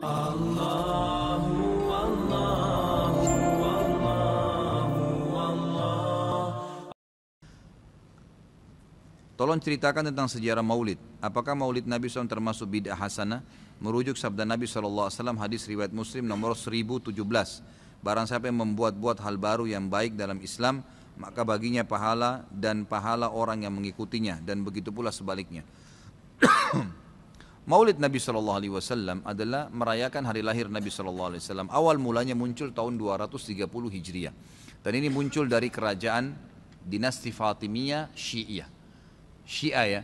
Tolong ceritakan tentang sejarah maulid. Apakah maulid Nabi SAW termasuk bid'ah hasanah? Merujuk sabda Nabi SAW hadis riwayat muslim nomor 1017. Barang siapa yang membuat-buat hal baru yang baik dalam Islam, maka baginya pahala dan pahala orang yang mengikutinya dan begitu pula sebaliknya. Maulid Nabi Shallallahu Alaihi Wasallam adalah merayakan hari lahir Nabi Shallallahu Alaihi Wasallam. Awal mulanya muncul tahun 230 Hijriah. Dan ini muncul dari kerajaan dinasti Fatimiyah Syiah. Syiah ya,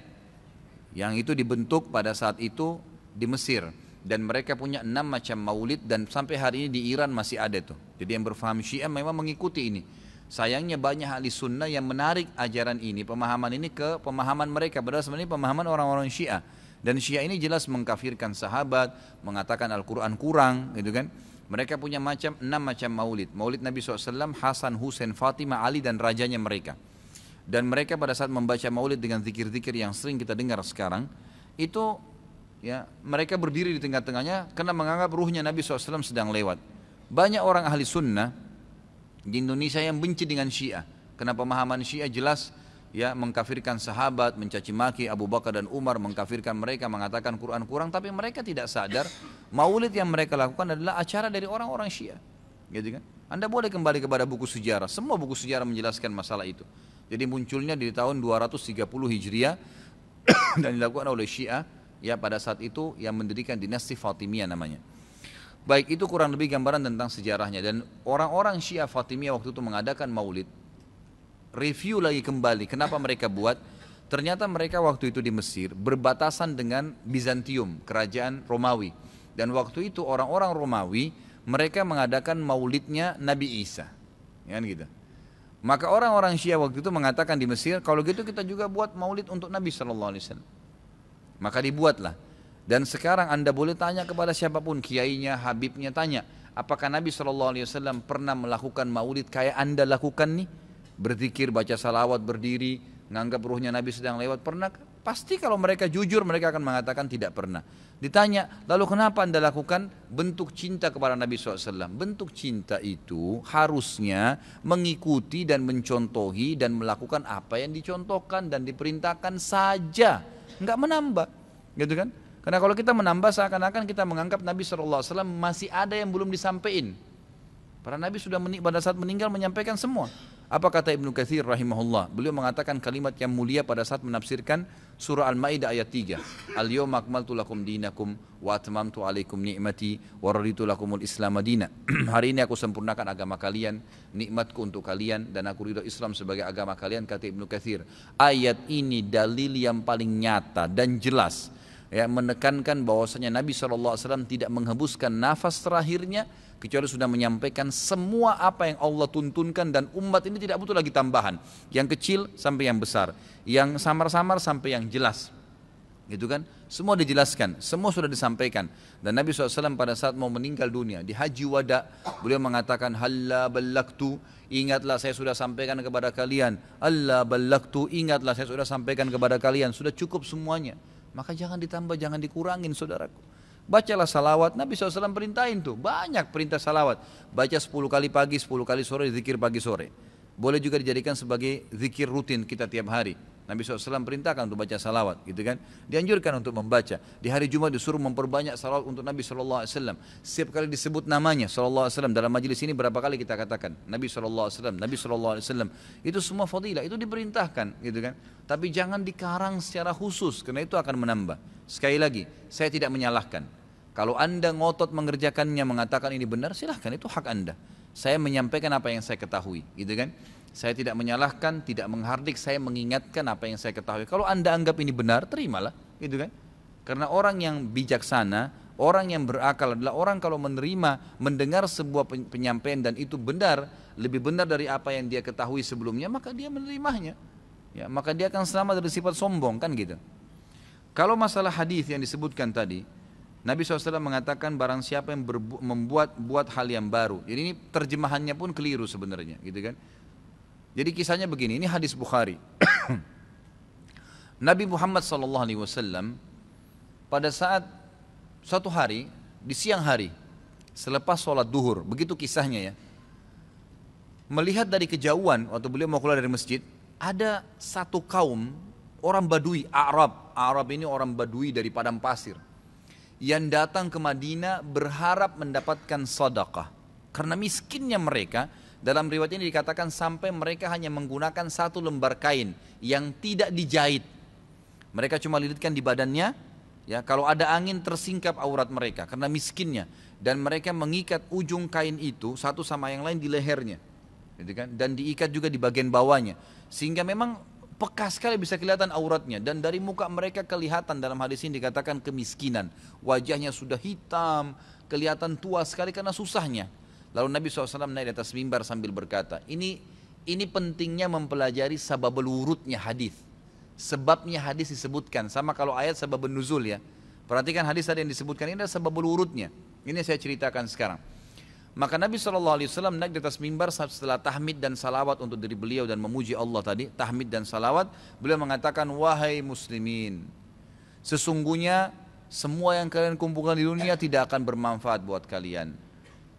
yang itu dibentuk pada saat itu di Mesir dan mereka punya enam macam maulid dan sampai hari ini di Iran masih ada tuh. Jadi yang berfaham Syiah memang mengikuti ini. Sayangnya banyak ahli sunnah yang menarik ajaran ini, pemahaman ini ke pemahaman mereka. Padahal sebenarnya pemahaman orang-orang Syiah. Dan Syiah ini jelas mengkafirkan sahabat, mengatakan Al-Quran kurang, gitu kan. Mereka punya macam enam macam maulid. Maulid Nabi SAW, Hasan, Husain, Fatimah, Ali dan rajanya mereka. Dan mereka pada saat membaca maulid dengan zikir-zikir yang sering kita dengar sekarang, itu ya mereka berdiri di tengah-tengahnya karena menganggap ruhnya Nabi SAW sedang lewat. Banyak orang ahli sunnah di Indonesia yang benci dengan Syiah. Karena pemahaman Syiah jelas ya mengkafirkan sahabat, mencaci maki Abu Bakar dan Umar, mengkafirkan mereka, mengatakan Quran kurang, tapi mereka tidak sadar maulid yang mereka lakukan adalah acara dari orang-orang Syiah. Gitu kan? Anda boleh kembali kepada buku sejarah, semua buku sejarah menjelaskan masalah itu. Jadi munculnya di tahun 230 Hijriah dan dilakukan oleh Syiah ya pada saat itu yang mendirikan dinasti Fatimiyah namanya. Baik itu kurang lebih gambaran tentang sejarahnya dan orang-orang Syiah Fatimiyah waktu itu mengadakan maulid review lagi kembali kenapa mereka buat ternyata mereka waktu itu di Mesir berbatasan dengan Bizantium kerajaan Romawi dan waktu itu orang-orang Romawi mereka mengadakan maulidnya Nabi Isa kan gitu maka orang-orang Syiah waktu itu mengatakan di Mesir, kalau gitu kita juga buat maulid untuk Nabi Shallallahu Alaihi Wasallam. Maka dibuatlah. Dan sekarang anda boleh tanya kepada siapa pun, kiainya, habibnya, tanya, apakah Nabi Shallallahu Alaihi Wasallam pernah melakukan maulid kayak anda lakukan nih? Berzikir, baca salawat, berdiri, nganggap ruhnya Nabi sedang lewat, pernah? Pasti kalau mereka jujur mereka akan mengatakan tidak pernah. Ditanya, lalu kenapa anda lakukan bentuk cinta kepada Nabi SAW? Bentuk cinta itu harusnya mengikuti dan mencontohi dan melakukan apa yang dicontohkan dan diperintahkan saja. Enggak menambah. Gitu kan? Karena kalau kita menambah seakan-akan kita menganggap Nabi SAW masih ada yang belum disampaikan. Para Nabi sudah pada saat meninggal menyampaikan semua. Apa kata Ibnu Katsir rahimahullah? Beliau mengatakan kalimat yang mulia pada saat menafsirkan surah Al-Maidah ayat 3. Al-yawma akmaltu lakum dinakum wa atmamtu alaikum ni'mati wa raditu lakumul Islam madina. Hari ini aku sempurnakan agama kalian, nikmatku untuk kalian dan aku ridho Islam sebagai agama kalian kata Ibnu Katsir. Ayat ini dalil yang paling nyata dan jelas ya menekankan bahwasanya Nabi SAW tidak menghembuskan nafas terakhirnya kecuali sudah menyampaikan semua apa yang Allah tuntunkan dan umat ini tidak butuh lagi tambahan. Yang kecil sampai yang besar yang samar-samar sampai yang jelas. Gitu kan? Semua dijelaskan semua sudah disampaikan. Dan Nabi SAW pada saat mau meninggal dunia di haji wada beliau mengatakan halla balaktu ingatlah saya sudah sampaikan kepada kalian. Allah balaktu ingatlah saya sudah sampaikan kepada kalian. Sudah cukup semuanya maka jangan ditambah jangan dikurangin saudaraku Bacalah salawat, Nabi SAW perintahin tuh, banyak perintah salawat. Baca 10 kali pagi, 10 kali sore, zikir pagi sore. Boleh juga dijadikan sebagai zikir rutin kita tiap hari. Nabi SAW perintahkan untuk baca salawat, gitu kan? Dianjurkan untuk membaca. Di hari Jumat disuruh memperbanyak salawat untuk Nabi SAW. Setiap kali disebut namanya SAW dalam majelis ini berapa kali kita katakan Nabi SAW, Nabi SAW. Itu semua fadilah, itu diperintahkan, gitu kan? Tapi jangan dikarang secara khusus, karena itu akan menambah. Sekali lagi, saya tidak menyalahkan. Kalau anda ngotot mengerjakannya, mengatakan ini benar, silahkan, itu hak anda. Saya menyampaikan apa yang saya ketahui, gitu kan? Saya tidak menyalahkan, tidak menghardik, saya mengingatkan apa yang saya ketahui. Kalau anda anggap ini benar, terimalah, gitu kan? Karena orang yang bijaksana, orang yang berakal adalah orang kalau menerima, mendengar sebuah penyampaian dan itu benar, lebih benar dari apa yang dia ketahui sebelumnya, maka dia menerimanya. Ya, maka dia akan selamat dari sifat sombong, kan gitu. Kalau masalah hadis yang disebutkan tadi, Nabi SAW mengatakan barang siapa yang membuat buat hal yang baru. Jadi ini terjemahannya pun keliru sebenarnya, gitu kan? Jadi kisahnya begini, ini hadis Bukhari. Nabi Muhammad SAW pada saat suatu hari di siang hari selepas sholat duhur. Begitu kisahnya ya. Melihat dari kejauhan waktu beliau mau keluar dari masjid, ada satu kaum orang Badui, Arab. Arab ini orang Badui dari padang pasir. Yang datang ke Madinah berharap mendapatkan sedekah. Karena miskinnya mereka, dalam riwayat ini dikatakan sampai mereka hanya menggunakan satu lembar kain yang tidak dijahit. Mereka cuma lilitkan di badannya, ya kalau ada angin tersingkap aurat mereka karena miskinnya. Dan mereka mengikat ujung kain itu satu sama yang lain di lehernya gitu kan? Dan diikat juga di bagian bawahnya. Sehingga memang peka sekali bisa kelihatan auratnya. Dan dari muka mereka kelihatan dalam hadis ini dikatakan kemiskinan. Wajahnya sudah hitam kelihatan tua sekali karena susahnya lalu Nabi SAW naik di atas mimbar sambil berkata ini ini pentingnya mempelajari sabab urutnya hadis sebabnya hadis disebutkan sama kalau ayat sabab nuzul ya perhatikan hadis tadi yang disebutkan ini adalah sabab urutnya ini saya ceritakan sekarang. Maka Nabi SAW naik di atas mimbar setelah tahmid dan salawat untuk diri beliau dan memuji Allah tadi, tahmid dan salawat, beliau mengatakan, Wahai muslimin, sesungguhnya semua yang kalian kumpulkan di dunia tidak akan bermanfaat buat kalian.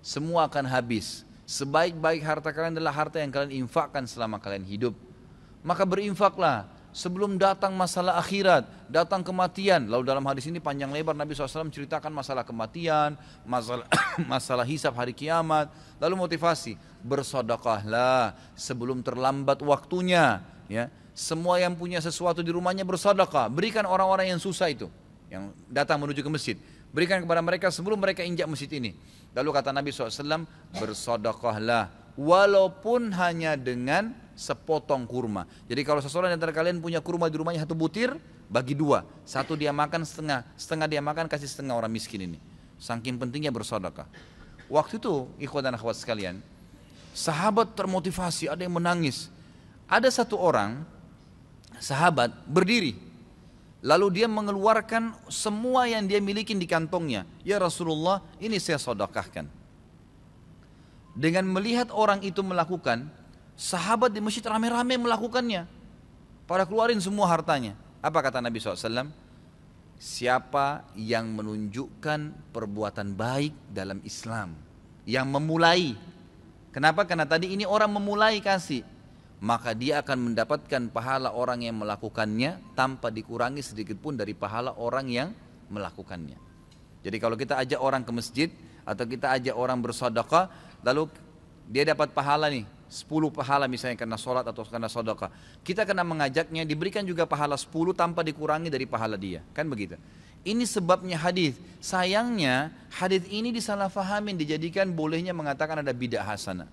Semua akan habis. Sebaik-baik harta kalian adalah harta yang kalian infakkan selama kalian hidup. Maka berinfaklah sebelum datang masalah akhirat, datang kematian. Lalu dalam hadis ini panjang lebar Nabi SAW ceritakan masalah kematian, masalah, masalah hisab hari kiamat, lalu motivasi, bersodakahlah sebelum terlambat waktunya. Ya, semua yang punya sesuatu di rumahnya bersodakah, berikan orang-orang yang susah itu, yang datang menuju ke masjid. Berikan kepada mereka sebelum mereka injak masjid ini. Lalu kata Nabi SAW, bersodakahlah walaupun hanya dengan sepotong kurma. Jadi kalau seseorang antara kalian punya kurma di rumahnya satu butir, bagi dua. Satu dia makan setengah, setengah dia makan kasih setengah orang miskin ini. Saking pentingnya bersodakah. Waktu itu, ikhwan dan akhwat sekalian, sahabat termotivasi, ada yang menangis. Ada satu orang, sahabat berdiri, lalu dia mengeluarkan semua yang dia miliki di kantongnya. Ya Rasulullah, ini saya sodakahkan. Dengan melihat orang itu melakukan, Sahabat di masjid rame-rame melakukannya. Pada keluarin semua hartanya. Apa kata Nabi SAW? Siapa yang menunjukkan perbuatan baik dalam Islam. Yang memulai. Kenapa? Karena tadi ini orang memulai kasih. Maka dia akan mendapatkan pahala orang yang melakukannya tanpa dikurangi sedikit pun dari pahala orang yang melakukannya. Jadi kalau kita ajak orang ke masjid atau kita ajak orang bersedekah lalu dia dapat pahala nih 10 pahala misalnya karena sholat atau karena sodaka. Kita kena mengajaknya diberikan juga pahala 10 tanpa dikurangi dari pahala dia. Kan begitu. Ini sebabnya hadis. Sayangnya hadis ini disalahfahamin dijadikan bolehnya mengatakan ada bidah hasanah.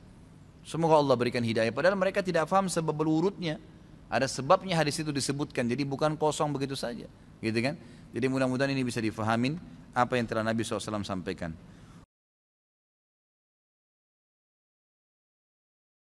Semoga Allah berikan hidayah. Padahal mereka tidak faham sebab berurutnya. Ada sebabnya hadis itu disebutkan. Jadi bukan kosong begitu saja. Gitu kan? Jadi mudah-mudahan ini bisa difahamin apa yang telah Nabi SAW sampaikan.